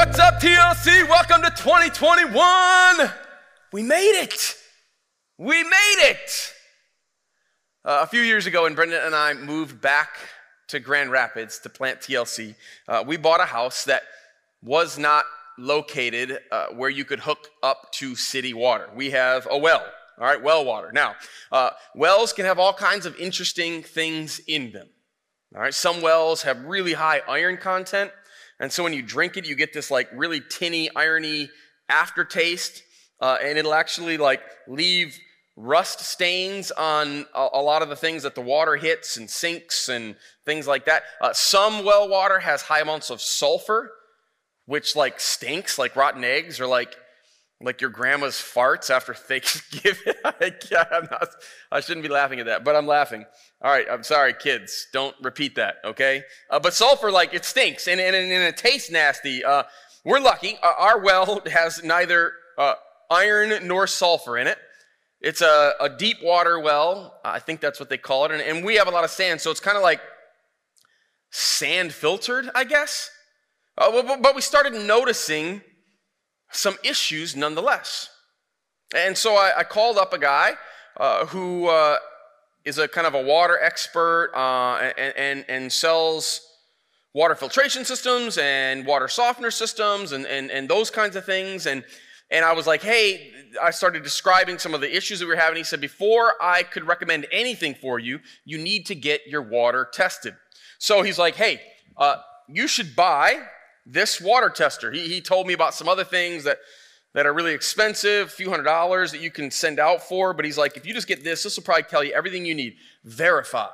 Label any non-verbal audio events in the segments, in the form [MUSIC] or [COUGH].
What's up, TLC? Welcome to 2021. We made it. We made it. Uh, a few years ago, when Brendan and I moved back to Grand Rapids to plant TLC, uh, we bought a house that was not located uh, where you could hook up to city water. We have a well, all right, well water. Now, uh, wells can have all kinds of interesting things in them. All right, some wells have really high iron content, and so when you drink it, you get this like really tinny, irony aftertaste, uh, and it'll actually like leave rust stains on a, a, lot of the things that the water hits and sinks and things like that. Uh, some well water has high amounts of sulfur, which like stinks, like rotten eggs or like like your grandma's farts after [LAUGHS] Thanksgiving. [LAUGHS] I'm not, I shouldn't be laughing at that, but I'm laughing. All right, I'm sorry, kids. Don't repeat that, okay? Uh, but sulfur, like, it stinks and, and, and it tastes nasty. Uh, we're lucky. Uh, our well [LAUGHS] has neither uh, iron nor sulfur in it. It's a, a, deep water well. I think that's what they call it. And, and we have a lot of sand, so it's kind of like sand filtered, I guess. Uh, but, but we started noticing some issues nonetheless. And so I, I called up a guy uh, who uh, is a kind of a water expert uh, and, and, and, sells water filtration systems and water softener systems and, and, and those kinds of things. And, and I was like, hey, I started describing some of the issues that we were having. He said, before I could recommend anything for you, you need to get your water tested. So he's like, hey, uh, you should buy this water tester. He, he told me about some other things that, that are really expensive, a few hundred dollars that you can send out for, but he's like, if you just get this, this will probably tell you everything you need. Verify.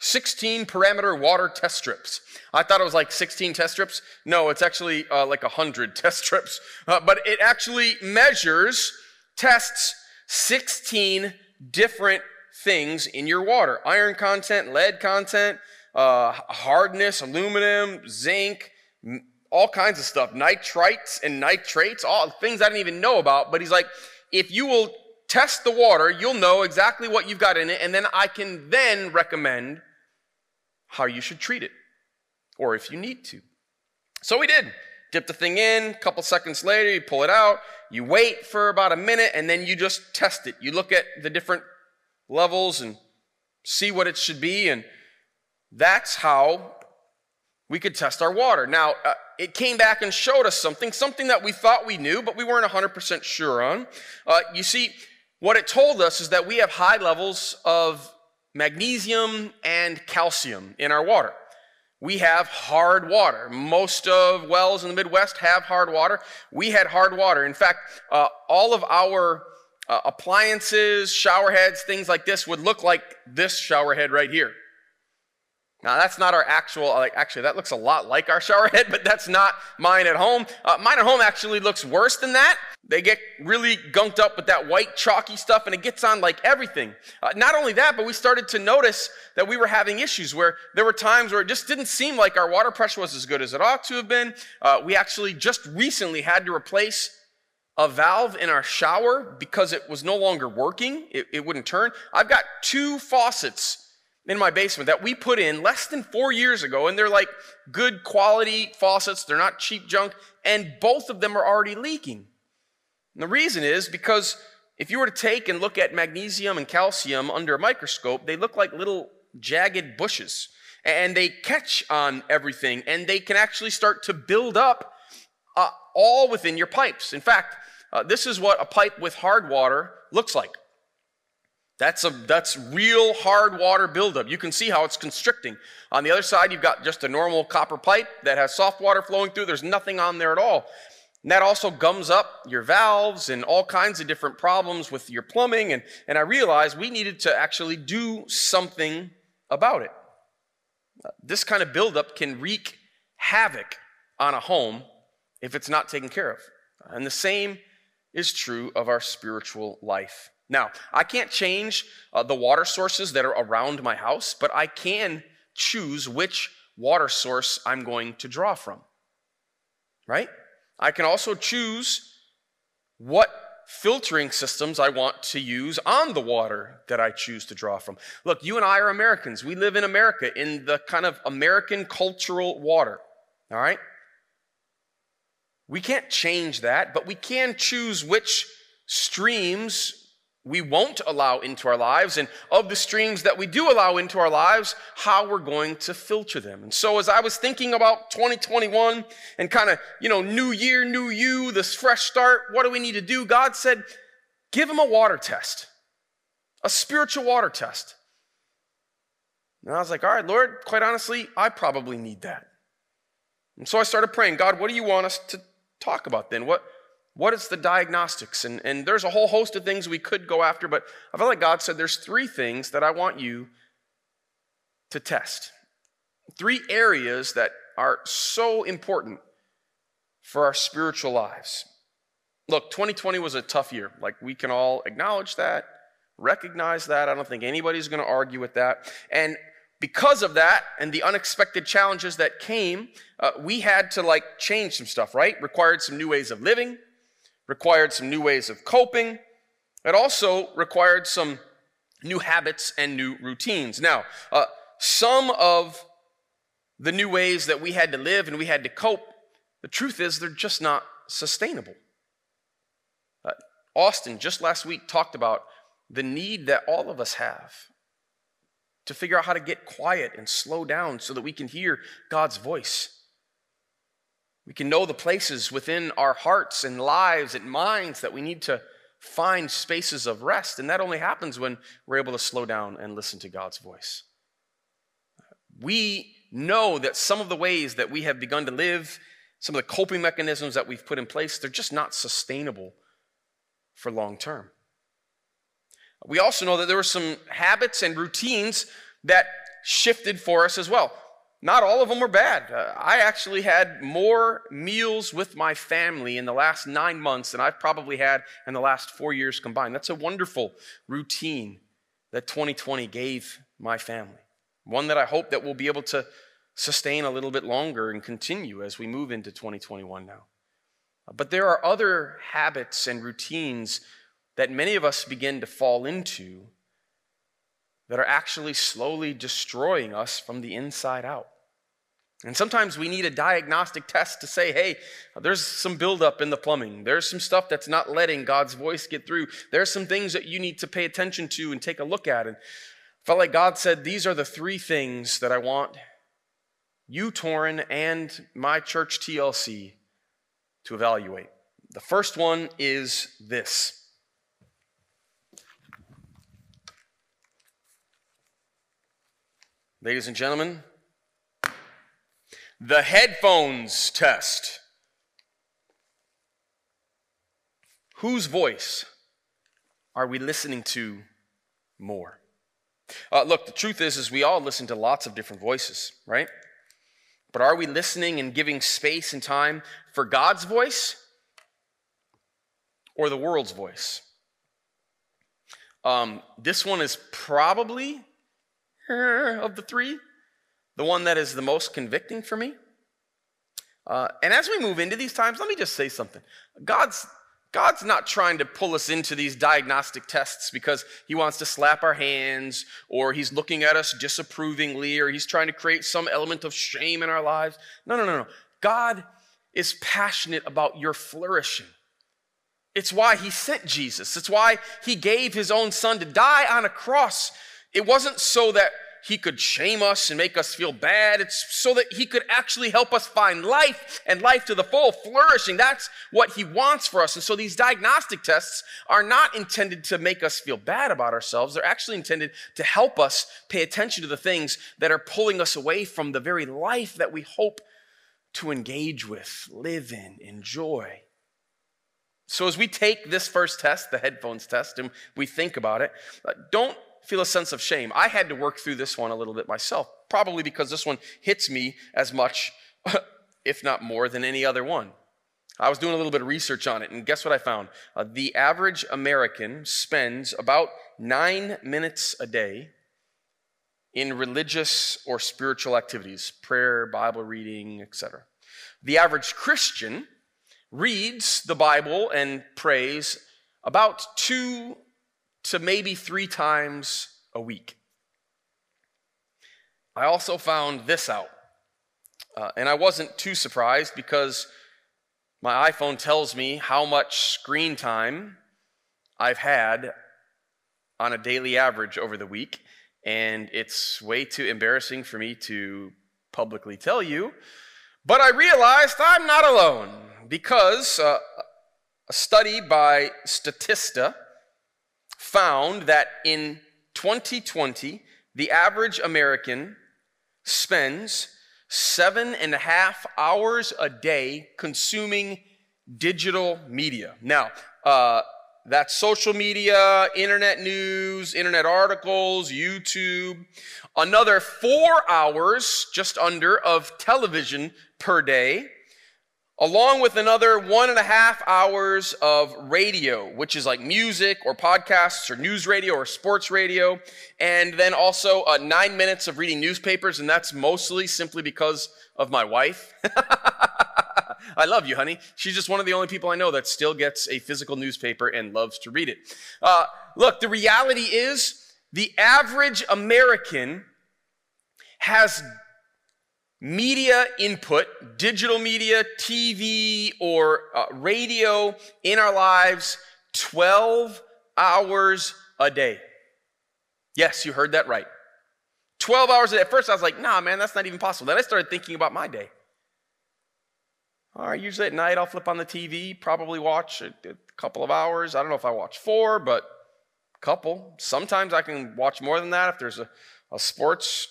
16 parameter water test strips. I thought it was like 16 test strips. No, it's actually uh, like 100 [LAUGHS] test strips. Uh, but it actually measures, tests 16 different things in your water iron content, lead content, uh, hardness, aluminum, zinc, all kinds of stuff, nitrites and nitrates, all things I didn't even know about. But he's like, if you will test the water, you'll know exactly what you've got in it, and then I can then recommend how you should treat it, or if you need to. So we did. Dip the thing in, a couple seconds later, you pull it out, you wait for about a minute, and then you just test it. You look at the different levels and see what it should be, and that's how we could test our water. Now, uh, it came back and showed us something, something that we thought we knew, but we weren't 100% sure on. Uh, you see, what it told us is that we have high levels of magnesium and calcium in our water. We have hard water. Most of wells in the Midwest have hard water. We had hard water. In fact, uh, all of our uh, appliances, shower heads, things like this would look like this shower head right here. Now, that's not our actual, like, actually, that looks a lot like our shower head, but that's not mine at home. Uh, mine at home actually looks worse than that. They get really gunked up with that white chalky stuff and it gets on like everything. Uh, not only that, but we started to notice that we were having issues where there were times where it just didn't seem like our water pressure was as good as it ought to have been. Uh, we actually just recently had to replace a valve in our shower because it was no longer working. It, it wouldn't turn. I've got two faucets in my basement that we put in less than four years ago, and they're like good quality faucets, they're not cheap junk, and both of them are already leaking. And the reason is because if you were to take and look at magnesium and calcium under a microscope, they look like little jagged bushes. And they catch on everything, and they can actually start to build up uh, all within your pipes. In fact, uh, this is what a pipe with hard water looks like. That's, a, that's real hard water buildup. You can see how it's constricting. On the other side, you've got just a normal copper pipe that has soft water flowing through. There's nothing on there at all. And that also gums up your valves and all kinds of different problems with your plumbing. And, and I realized we needed to actually do something about it. This kind of buildup can wreak havoc on a home if it's not taken care of. And the same is true of our spiritual life. Now, I can't change uh, the water sources that are around my house, but I can choose which water source I'm going to draw from. Right? I can also choose what filtering systems I want to use on the water that I choose to draw from. Look, you and I are Americans. We live in America in the kind of American cultural water. All right? We can't change that, but we can choose which streams we won't allow into our lives, and of the streams that we do allow into our lives, how we're going to filter them. And so, as I was thinking about 2021 and kind of, you know, new year, new you, this fresh start, what do we need to do? God said, give him a water test, a spiritual water test. And I was like, all right, Lord, quite honestly, I probably need that. And so I started praying, God, what do you want us to talk about then? What, what is the diagnostics? And, and there's a whole host of things we could go after, but I feel like God said there's three things that I want you to test. Three areas that are so important for our spiritual lives. Look, 2020 was a tough year. Like, we can all acknowledge that, recognize that. I don't think anybody's going to argue with that. And because of that and the unexpected challenges that came, uh, we had to like change some stuff, right? Required some new ways of living, required some new ways of coping. It also required some new habits and new routines. Now, uh, some of the new ways that we had to live and we had to cope, the truth is they're just not sustainable. Uh, Austin just last week talked about the need that all of us have to figure out how to get quiet and slow down so that we can hear God's voice. We can know the places within our hearts and lives and minds that we need to find spaces of rest. And that only happens when we're able to slow down and listen to God's voice. We know that some of the ways that we have begun to live, some of the coping mechanisms that we've put in place, they're just not sustainable for long term. We also know that there were some habits and routines that shifted for us as well. Not all of them were bad. Uh, I actually had more meals with my family in the last nine months than I've probably had in the last four years combined. That's a wonderful routine that 2020 gave my family. One that I hope that we'll be able to sustain a little bit longer and continue as we move into 2021 now. But there are other habits and routines that many of us begin to fall into that are actually slowly destroying us from the inside out. And sometimes we need a diagnostic test to say, hey, there's some buildup in the plumbing. There's some stuff that's not letting God's voice get through. There's some things that you need to pay attention to and take a look at. And I felt like God said, these are the three things that I want you, Torin, and my church TLC to evaluate. The first one is this Ladies and gentlemen, the headphones test. Whose voice are we listening to more? Uh, look, the truth is, is we all listen to lots of different voices, right? But are we listening and giving space and time for God's voice or the world's voice? Um, this one is probably [LAUGHS] of the three, the one that is the most convicting for me. Uh, and as we move into these times, let me just say something. God's God's not trying to pull us into these diagnostic tests because he wants to slap our hands or he's looking at us disapprovingly or he's trying to create some element of shame in our lives. No, no, no, no. God is passionate about your flourishing. It's why he sent Jesus. It's why he gave his own son to die on a cross it wasn't so that he could shame us and make us feel bad. It's so that he could actually help us find life and life to the full, flourishing. That's what he wants for us. And so these diagnostic tests are not intended to make us feel bad about ourselves. They're actually intended to help us pay attention to the things that are pulling us away from the very life that we hope to engage with, live in, enjoy. So as we take this first test, the headphones test, and we think about it, uh, don't feel a sense of shame. I had to work through this one a little bit myself, probably because this one hits me as much, [LAUGHS] if not more, than any other one. I was doing a little bit of research on it, and guess what I found? Uh, the average American spends about nine minutes a day in religious or spiritual activities prayer, Bible reading, etc. The average Christian reads the Bible and prays about two to maybe three times a week. I also found this out, uh, and I wasn't too surprised because My iPhone tells me how much screen time I've had on a daily average over the week, and it's way too embarrassing for me to publicly tell you. But I realized I'm not alone because uh, a study by Statista found that in 2020, the average American spends seven and a half hours a day consuming digital media. Now, uh, that's social media, internet news, internet articles, YouTube. Another four hours, just under, of television per day, along with another one and a half hours of radio, which is like music or podcasts or news radio or sports radio. And then also uh, nine minutes of reading newspapers, and that's mostly simply because of my wife. [LAUGHS] I love you, honey. She's just one of the only people I know that still gets a physical newspaper and loves to read it. Uh, look, the reality is the average American has media input, digital media, TV, or uh, radio in our lives 12 hours a day. Yes, you heard that right. 12 hours a day. At first, I was like, nah, man, that's not even possible. Then I started thinking about my day. All right, usually at night I'll flip on the TV, probably watch a, a couple of hours. I don't know if I watch four, but a couple. Sometimes I can watch more than that if there's a, a sports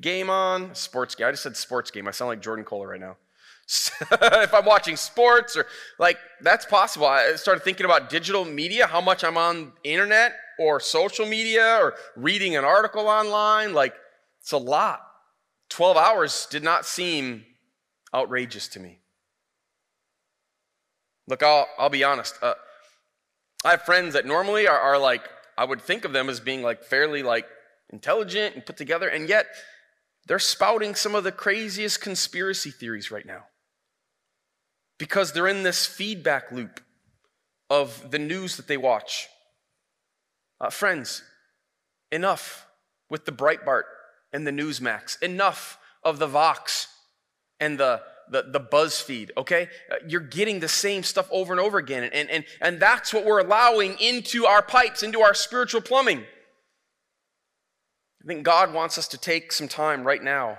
game on. Sports game. I just said sports game. I sound like Jordan Kohler right now. [LAUGHS] if I'm watching sports or like that's possible. I started thinking about digital media, how much I'm on internet or social media or reading an article online. Like it's a lot. 12 hours did not seem outrageous to me. Look, I'll, I'll be honest. Uh, I have friends that normally are, are like, I would think of them as being like fairly like intelligent and put together, and yet they're spouting some of the craziest conspiracy theories right now because they're in this feedback loop of the news that they watch. Uh, friends, enough with the Breitbart and the Newsmax. Enough of the Vox and the the, the BuzzFeed, okay? Uh, you're getting the same stuff over and over again. And, and, and that's what we're allowing into our pipes, into our spiritual plumbing. I think God wants us to take some time right now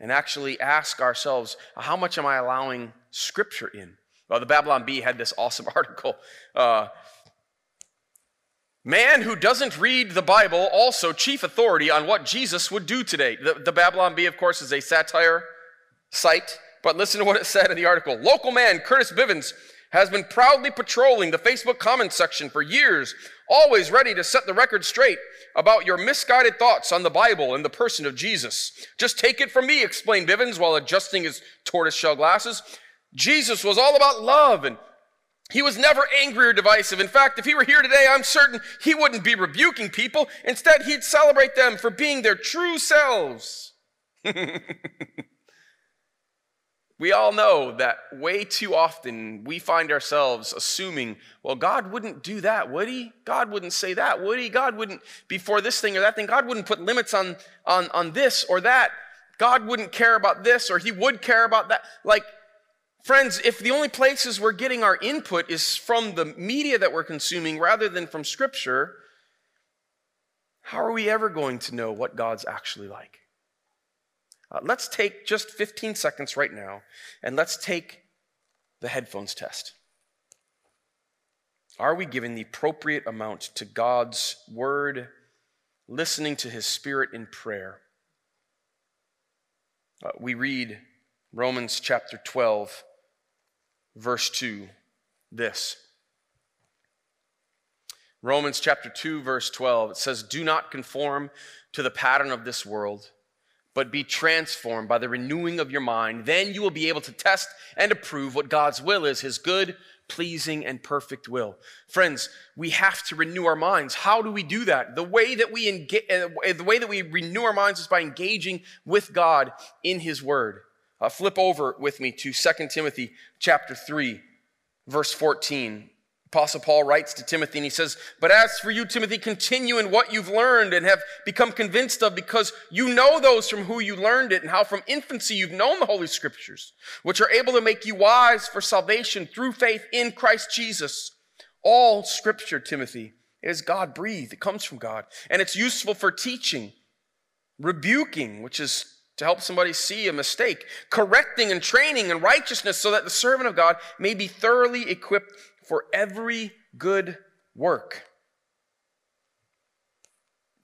and actually ask ourselves, how much am I allowing Scripture in? Well, the Babylon Bee had this awesome [LAUGHS] article. Uh, Man who doesn't read the Bible, also chief authority on what Jesus would do today. The, the Babylon Bee, of course, is a satire site but listen to what it said in the article. Local man Curtis Bivens has been proudly patrolling the Facebook comments section for years, always ready to set the record straight about your misguided thoughts on the Bible and the person of Jesus. Just take it from me, explained Bivens while adjusting his tortoiseshell glasses. Jesus was all about love and he was never angry or divisive. In fact, if he were here today, I'm certain he wouldn't be rebuking people. Instead, he'd celebrate them for being their true selves. [LAUGHS] We all know that way too often we find ourselves assuming, well, God wouldn't do that, would he? God wouldn't say that, would he? God wouldn't, before this thing or that thing, God wouldn't put limits on, on, on this or that. God wouldn't care about this or he would care about that. Like, friends, if the only places we're getting our input is from the media that we're consuming rather than from Scripture, how are we ever going to know what God's actually like? Uh, let's take just 15 seconds right now and let's take the headphones test. Are we giving the appropriate amount to God's word, listening to his spirit in prayer? Uh, we read Romans chapter 12, verse 2, this. Romans chapter 2, verse 12, it says, Do not conform to the pattern of this world but be transformed by the renewing of your mind. Then you will be able to test and approve what God's will is, his good, pleasing, and perfect will. Friends, we have to renew our minds. How do we do that? The way that we engage, uh, the way that we renew our minds is by engaging with God in his word. Uh, flip over with me to 2 Timothy chapter 3, verse 14. Apostle Paul writes to Timothy and he says, But as for you, Timothy, continue in what you've learned and have become convinced of because you know those from who you learned it and how from infancy you've known the Holy Scriptures, which are able to make you wise for salvation through faith in Christ Jesus. All Scripture, Timothy, is God breathed. It comes from God. And it's useful for teaching, rebuking, which is to help somebody see a mistake, correcting and training in righteousness so that the servant of God may be thoroughly equipped for every good work.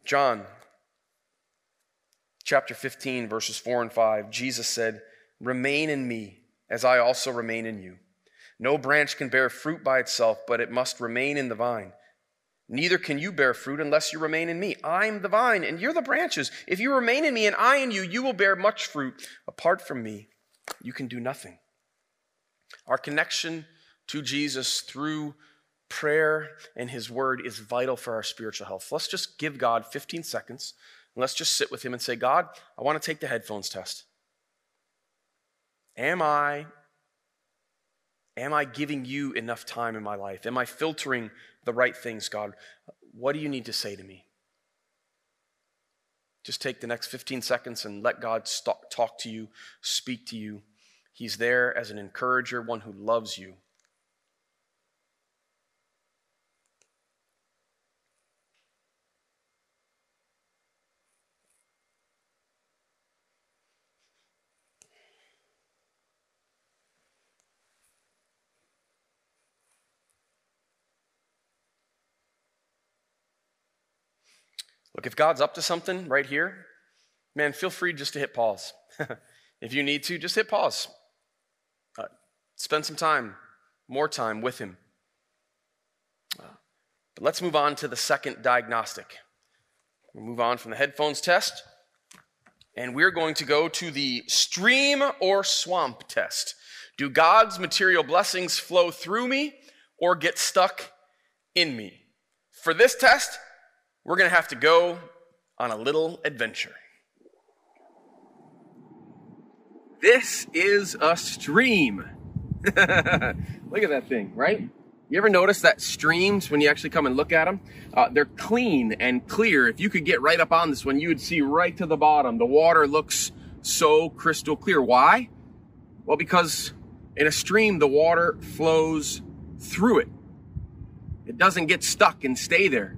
John chapter 15, verses 4 and 5, Jesus said, Remain in me, as I also remain in you. No branch can bear fruit by itself, but it must remain in the vine. Neither can you bear fruit unless you remain in me. I'm the vine, and you're the branches. If you remain in me and I in you, you will bear much fruit. Apart from me, you can do nothing. Our connection to Jesus through prayer and his word is vital for our spiritual health. Let's just give God 15 seconds and let's just sit with him and say, God, I want to take the headphones test. Am I am I giving you enough time in my life? Am I filtering the right things, God? What do you need to say to me? Just take the next 15 seconds and let God talk to you, speak to you. He's there as an encourager, one who loves you. Look, if God's up to something right here, man, feel free just to hit pause. [LAUGHS] if you need to, just hit pause. Uh, spend some time, more time with Him. Uh, but let's move on to the second diagnostic. We'll move on from the headphones test, and we're going to go to the stream or swamp test. Do God's material blessings flow through me or get stuck in me? For this test, we're going to have to go on a little adventure. This is a stream. [LAUGHS] look at that thing, right? You ever notice that streams, when you actually come and look at them, uh, they're clean and clear. If you could get right up on this one, you would see right to the bottom. The water looks so crystal clear. Why? Well, because in a stream, the water flows through it. It doesn't get stuck and stay there.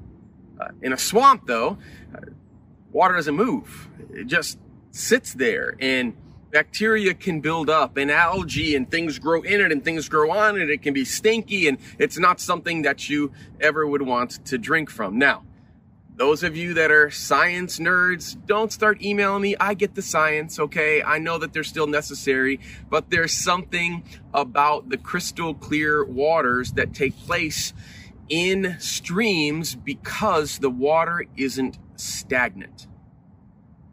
Uh, in a swamp, though, uh, water doesn't move. It just sits there and bacteria can build up and algae and things grow in it and things grow on it. It can be stinky and it's not something that you ever would want to drink from. Now, those of you that are science nerds, don't start emailing me. I get the science, okay? I know that they're still necessary, but there's something about the crystal clear waters that take place in streams because the water isn't stagnant.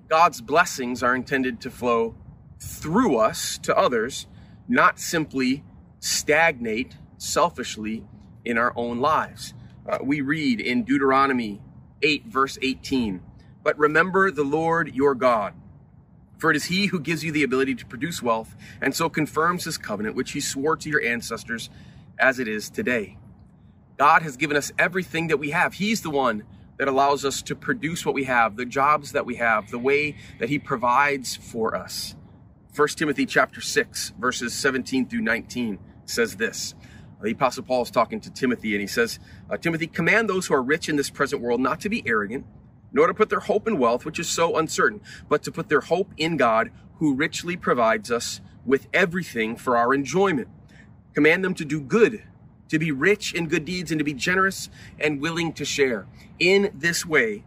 God's blessings are intended to flow through us to others, not simply stagnate selfishly in our own lives. Uh, we read in Deuteronomy 8, verse 18, But remember the Lord your God, for it is he who gives you the ability to produce wealth, and so confirms his covenant, which he swore to your ancestors as it is today. God has given us everything that we have. He's the one that allows us to produce what we have, the jobs that we have, the way that he provides for us. 1 Timothy chapter 6 verses 17 through 19 says this. The apostle Paul is talking to Timothy and he says, uh, Timothy, command those who are rich in this present world not to be arrogant, nor to put their hope in wealth, which is so uncertain, but to put their hope in God, who richly provides us with everything for our enjoyment. Command them to do good, to be rich in good deeds and to be generous and willing to share. In this way,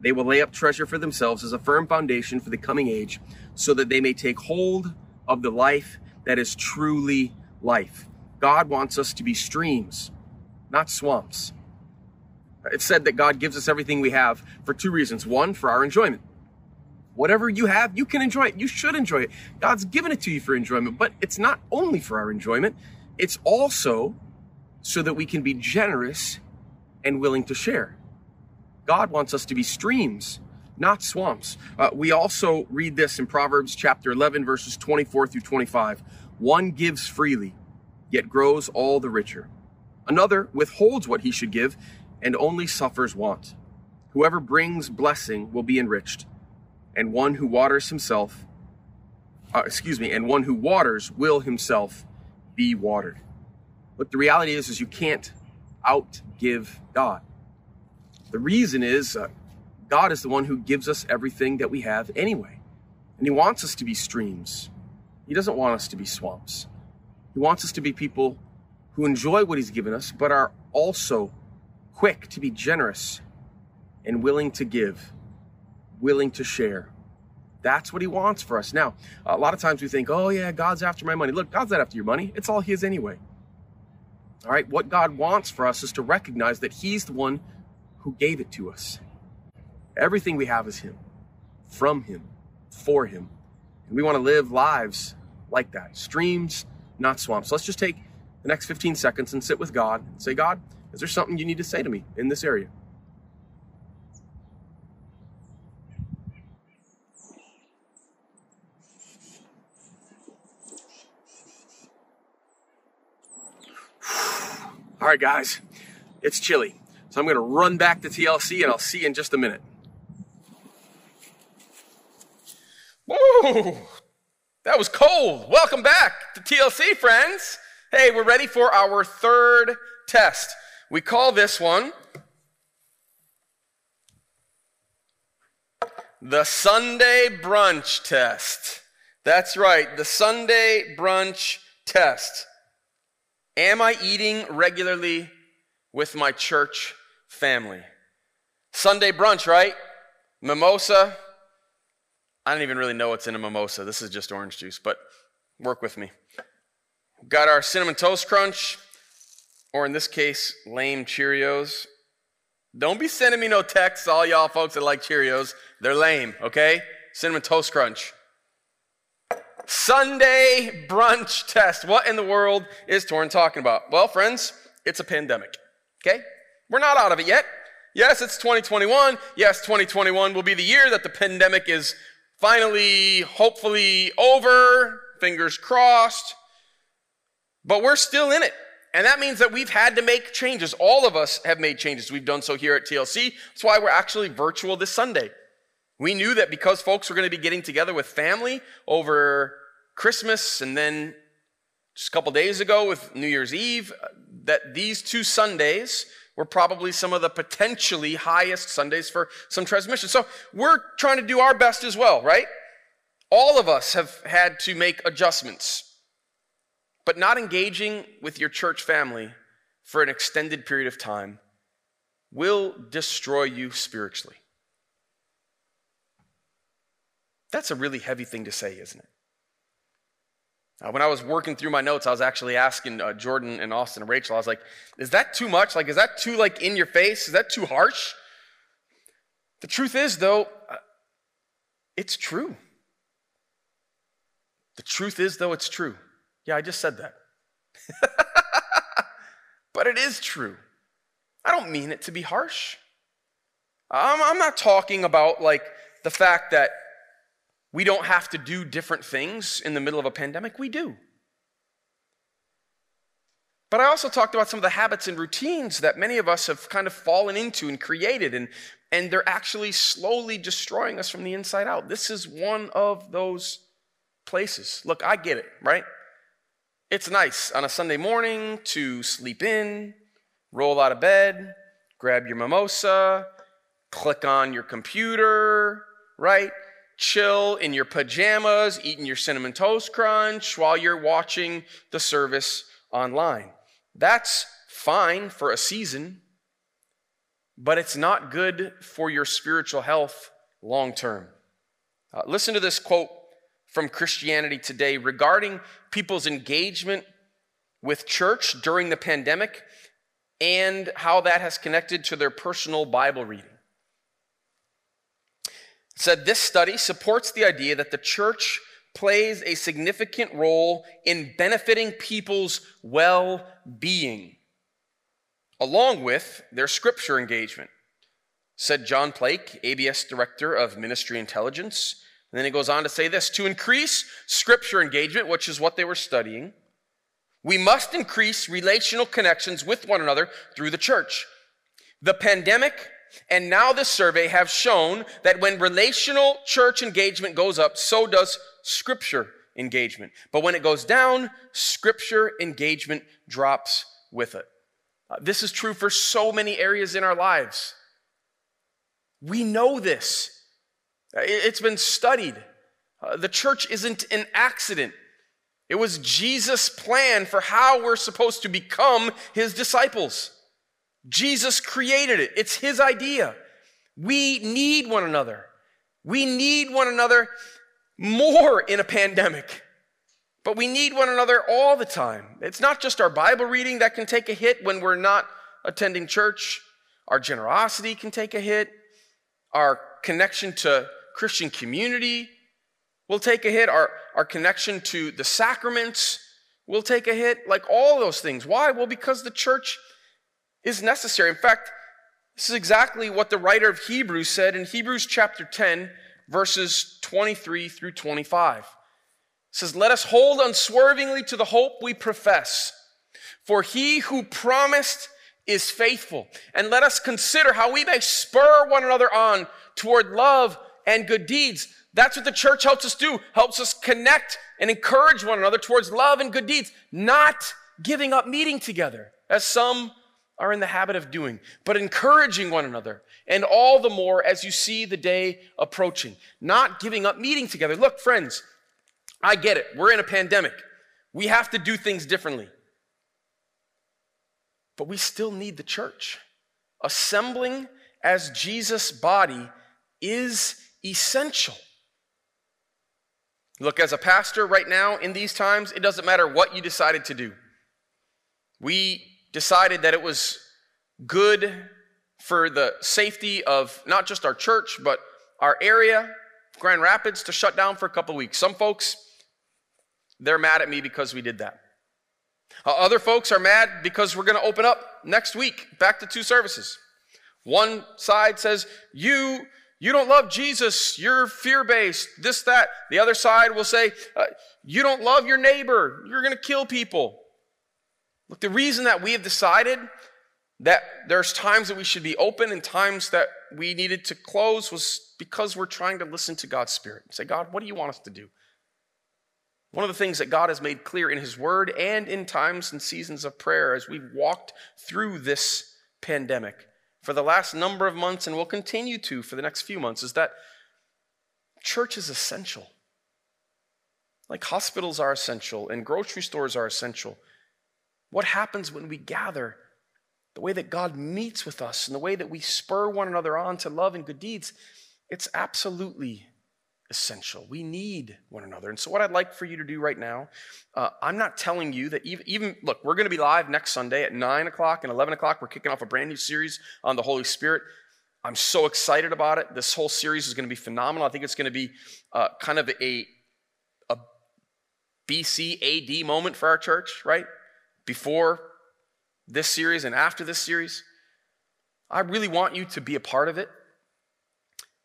they will lay up treasure for themselves as a firm foundation for the coming age, so that they may take hold of the life that is truly life. God wants us to be streams, not swamps. It's said that God gives us everything we have for two reasons. One, for our enjoyment. Whatever you have, you can enjoy it. You should enjoy it. God's given it to you for enjoyment, but it's not only for our enjoyment, it's also so that we can be generous and willing to share. God wants us to be streams, not swamps. Uh, we also read this in Proverbs chapter 11, verses 24 through 25. One gives freely, yet grows all the richer. Another withholds what he should give and only suffers want. Whoever brings blessing will be enriched, and one who waters himself, uh, excuse me, and one who waters will himself be watered. Look, the reality is, is you can't outgive God. The reason is uh, God is the one who gives us everything that we have anyway. And He wants us to be streams. He doesn't want us to be swamps. He wants us to be people who enjoy what He's given us, but are also quick to be generous and willing to give, willing to share. That's what He wants for us. Now, a lot of times we think, oh, yeah, God's after my money. Look, God's not after your money, it's all His anyway. All right, what God wants for us is to recognize that He's the one who gave it to us. Everything we have is Him, from Him, for Him. And we want to live lives like that streams, not swamps. Let's just take the next 15 seconds and sit with God and say, God, is there something you need to say to me in this area? All right, guys, it's chilly. So I'm going to run back to TLC and I'll see you in just a minute. Woo! That was cold. Welcome back to TLC, friends. Hey, we're ready for our third test. We call this one the Sunday brunch test. That's right, the Sunday brunch test. Am I eating regularly with my church family? Sunday brunch, right? Mimosa. I don't even really know what's in a mimosa. This is just orange juice, but work with me. Got our cinnamon toast crunch, or in this case, lame Cheerios. Don't be sending me no texts, all y'all folks that like Cheerios. They're lame, okay? Cinnamon toast crunch. Sunday brunch test. What in the world is Torin talking about? Well, friends, it's a pandemic, okay? We're not out of it yet. Yes, it's 2021. Yes, 2021 will be the year that the pandemic is finally, hopefully, over. Fingers crossed. But we're still in it. And that means that we've had to make changes. All of us have made changes. We've done so here at TLC. That's why we're actually virtual this Sunday. We knew that because folks were going to be getting together with family over Christmas and then just a couple days ago with New Year's Eve, uh, that these two Sundays were probably some of the potentially highest Sundays for some transmission. So we're trying to do our best as well, right? All of us have had to make adjustments. But not engaging with your church family for an extended period of time will destroy you spiritually. That's a really heavy thing to say, isn't it? Uh, when I was working through my notes, I was actually asking uh, Jordan and Austin and Rachel, I was like, is that too much? Like, is that too, like, in your face? Is that too harsh? The truth is, though, uh, it's true. The truth is, though, it's true. Yeah, I just said that. [LAUGHS] but it is true. I don't mean it to be harsh. I'm, I'm not talking about, like, the fact that we don't have to do different things in the middle of a pandemic. We do. But I also talked about some of the habits and routines that many of us have kind of fallen into and created, and, and they're actually slowly destroying us from the inside out. This is one of those places. Look, I get it, right? It's nice on a Sunday morning to sleep in, roll out of bed, grab your mimosa, click on your computer, right? Chill in your pajamas, eating your cinnamon toast crunch while you're watching the service online. That's fine for a season, but it's not good for your spiritual health long term. Uh, listen to this quote from Christianity Today regarding people's engagement with church during the pandemic and how that has connected to their personal Bible reading said this study supports the idea that the church plays a significant role in benefiting people's well being, along with their scripture engagement, said John Plake, ABS Director of Ministry Intelligence. And then he goes on to say this to increase scripture engagement, which is what they were studying, We must increase relational connections with one another through the church. The pandemic and now this survey have shown that when relational church engagement goes up, so does scripture engagement. But when it goes down, scripture engagement drops with it. Uh, this is true for so many areas in our lives. We know this. Uh, it's been studied. Uh, the church isn't an accident. It was Jesus' plan for how we're supposed to become his disciples. Jesus created it, it's his idea. We need one another. We need one another more in a pandemic, but we need one another all the time. It's not just our Bible reading that can take a hit when we're not attending church, our generosity can take a hit, our connection to Christian community will take a hit, our, our connection to the sacraments will take a hit, like all those things. Why? Well, because the church is necessary. In fact, this is exactly what the writer of Hebrews said in Hebrews chapter 10, verses 23 through 25. It says, Let us hold unswervingly to the hope we profess, for he who promised is faithful. And let us consider how we may spur one another on toward love and good deeds. That's what the church helps us do, helps us connect and encourage one another towards love and good deeds, not giving up meeting together, as some are in the habit of doing, but encouraging one another, and all the more as you see the day approaching. Not giving up meeting together. Look, friends, I get it. We're in a pandemic. We have to do things differently. But we still need the church. Assembling as Jesus' body is essential. Look, as a pastor right now in these times, it doesn't matter what you decided to do. We decided that it was good for the safety of not just our church, but our area, Grand Rapids, to shut down for a couple weeks. Some folks, they're mad at me because we did that. Uh, other folks are mad because we're going to open up next week, back to two services. One side says, You you don't love Jesus. You're fear based. This, that. The other side will say, uh, You don't love your neighbor. You're going to kill people. Look, the reason that we have decided that there's times that we should be open and times that we needed to close was because we're trying to listen to God's Spirit. and Say, God, what do you want us to do? One of the things that God has made clear in His Word and in times and seasons of prayer as we've walked through this pandemic for the last number of months and will continue to for the next few months is that church is essential. Like hospitals are essential and grocery stores are essential. What happens when we gather? The way that God meets with us and the way that we spur one another on to love and good deeds, it's absolutely essential. We need one another. And so, what I'd like for you to do right now, uh, I'm not telling you that even, even look, we're going to be live next Sunday at 9 o'clock and 11 o'clock. We're kicking off a brand new series on the Holy Spirit. I'm so excited about it. This whole series is going to be phenomenal. I think it's going to be uh, kind of a, a BC AD moment for our church, right? Before this series and after this series. I really want you to be a part of it,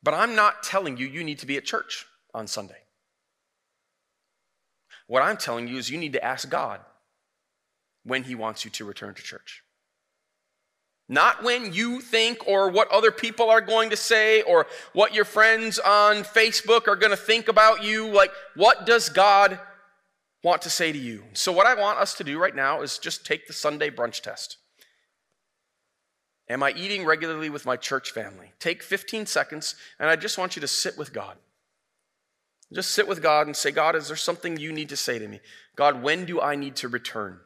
but I'm not telling you you need to be at church on Sunday. What I'm telling you is you need to ask God when He wants you to return to church. Not when you think or what other people are going to say or what your friends on Facebook are going to think about you. Like, what does God want to say to you. So, what I want us to do right now is just take the Sunday brunch test. Am I eating regularly with my church family? Take 15 seconds, and I just want you to sit with God. Just sit with God and say, God, is there something you need to say to me? God, when do I need to return?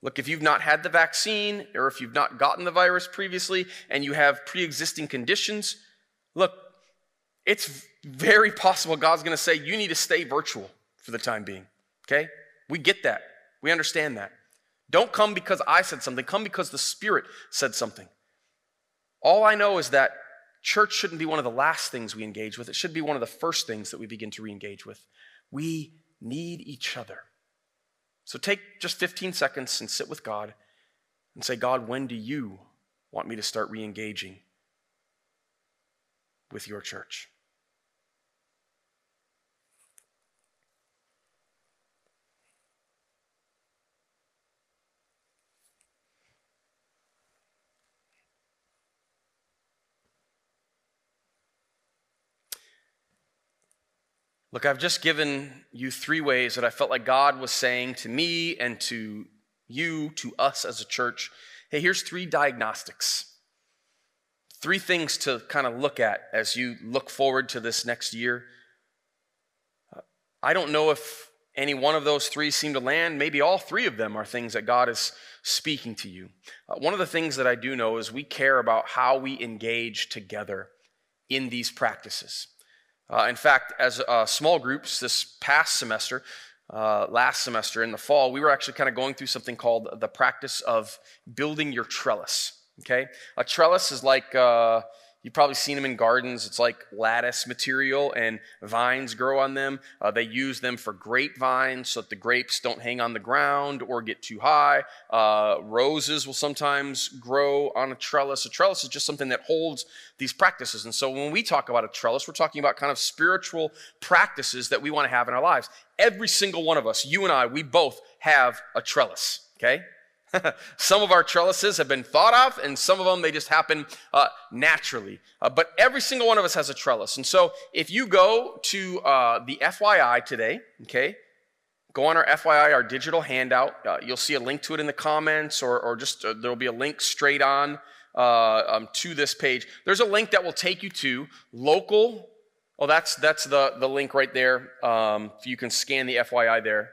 Look, if you've not had the vaccine or if you've not gotten the virus previously and you have pre existing conditions, look, it's very possible God's going to say you need to stay virtual for the time being. Okay? We get that. We understand that. Don't come because I said something, come because the Spirit said something. All I know is that church shouldn't be one of the last things we engage with, it should be one of the first things that we begin to re engage with. We need each other. So take just 15 seconds and sit with God and say, God, when do you want me to start re engaging with your church? Look, I've just given you three ways that I felt like God was saying to me and to you, to us as a church hey, here's three diagnostics. Three things to kind of look at as you look forward to this next year. Uh, I don't know if any one of those three seem to land. Maybe all three of them are things that God is speaking to you. Uh, one of the things that I do know is we care about how we engage together in these practices. Uh, in fact, as uh, small groups this past semester, uh, last semester in the fall, we were actually kind of going through something called the practice of building your trellis. Okay, a trellis is like uh, You've probably seen them in gardens. It's like lattice material, and vines grow on them. Uh, they use them for grapevines so that the grapes don't hang on the ground or get too high. Uh, roses will sometimes grow on a trellis. A trellis is just something that holds these practices. And so when we talk about a trellis, we're talking about kind of spiritual practices that we want to have in our lives. Every single one of us, you and I, we both have a trellis, okay? [LAUGHS] some of our trellises have been thought of, and some of them they just happen uh, naturally. Uh, but every single one of us has a trellis. And so if you go to uh, the FYI today, okay, go on our FYI, our digital handout. Uh, you'll see a link to it in the comments, or, or just uh, there'll be a link straight on uh, um, to this page. There's a link that will take you to local. Oh, that's that's the the link right there. Um, you can scan the FYI there.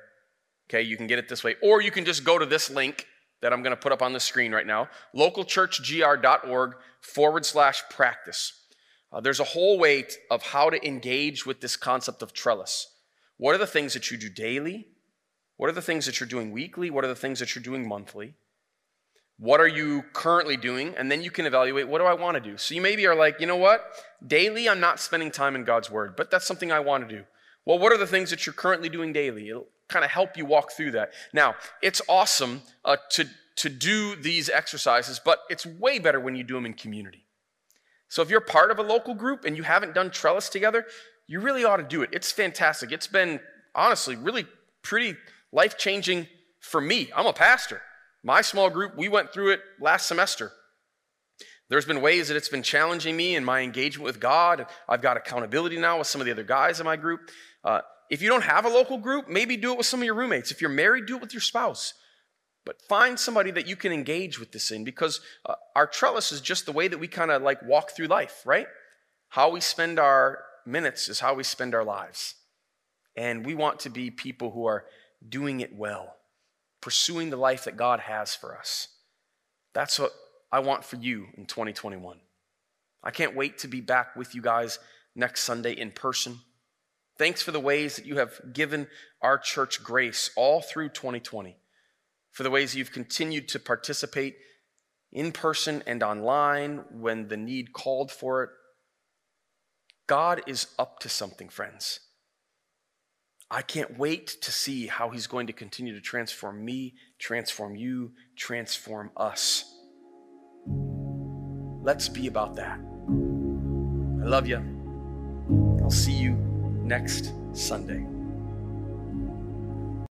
Okay, you can get it this way, or you can just go to this link that I'm going to put up on the screen right now localchurchgr.org forward slash practice. Uh, there's a whole weight of how to engage with this concept of trellis. What are the things that you do daily? What are the things that you're doing weekly? What are the things that you're doing monthly? What are you currently doing? And then you can evaluate what do I want to do? So you maybe are like, you know what? Daily, I'm not spending time in God's Word, but that's something I want to do. Well, what are the things that you're currently doing daily? Kind of help you walk through that. Now, it's awesome uh, to, to do these exercises, but it's way better when you do them in community. So if you're part of a local group and you haven't done trellis together, you really ought to do it. It's fantastic. It's been, honestly, really pretty life changing for me. I'm a pastor. My small group, we went through it last semester. There's been ways that it's been challenging me in my engagement with God. I've got accountability now with some of the other guys in my group. Uh, if you don't have a local group, maybe do it with some of your roommates. If you're married, do it with your spouse. But find somebody that you can engage with this in because uh, our trellis is just the way that we kind of like walk through life, right? How we spend our minutes is how we spend our lives. And we want to be people who are doing it well, pursuing the life that God has for us. That's what I want for you in 2021. I can't wait to be back with you guys next Sunday in person. Thanks for the ways that you have given our church grace all through 2020, for the ways you've continued to participate in person and online when the need called for it. God is up to something, friends. I can't wait to see how He's going to continue to transform me, transform you, transform us. Let's be about that. I love you. I'll see you next Sunday.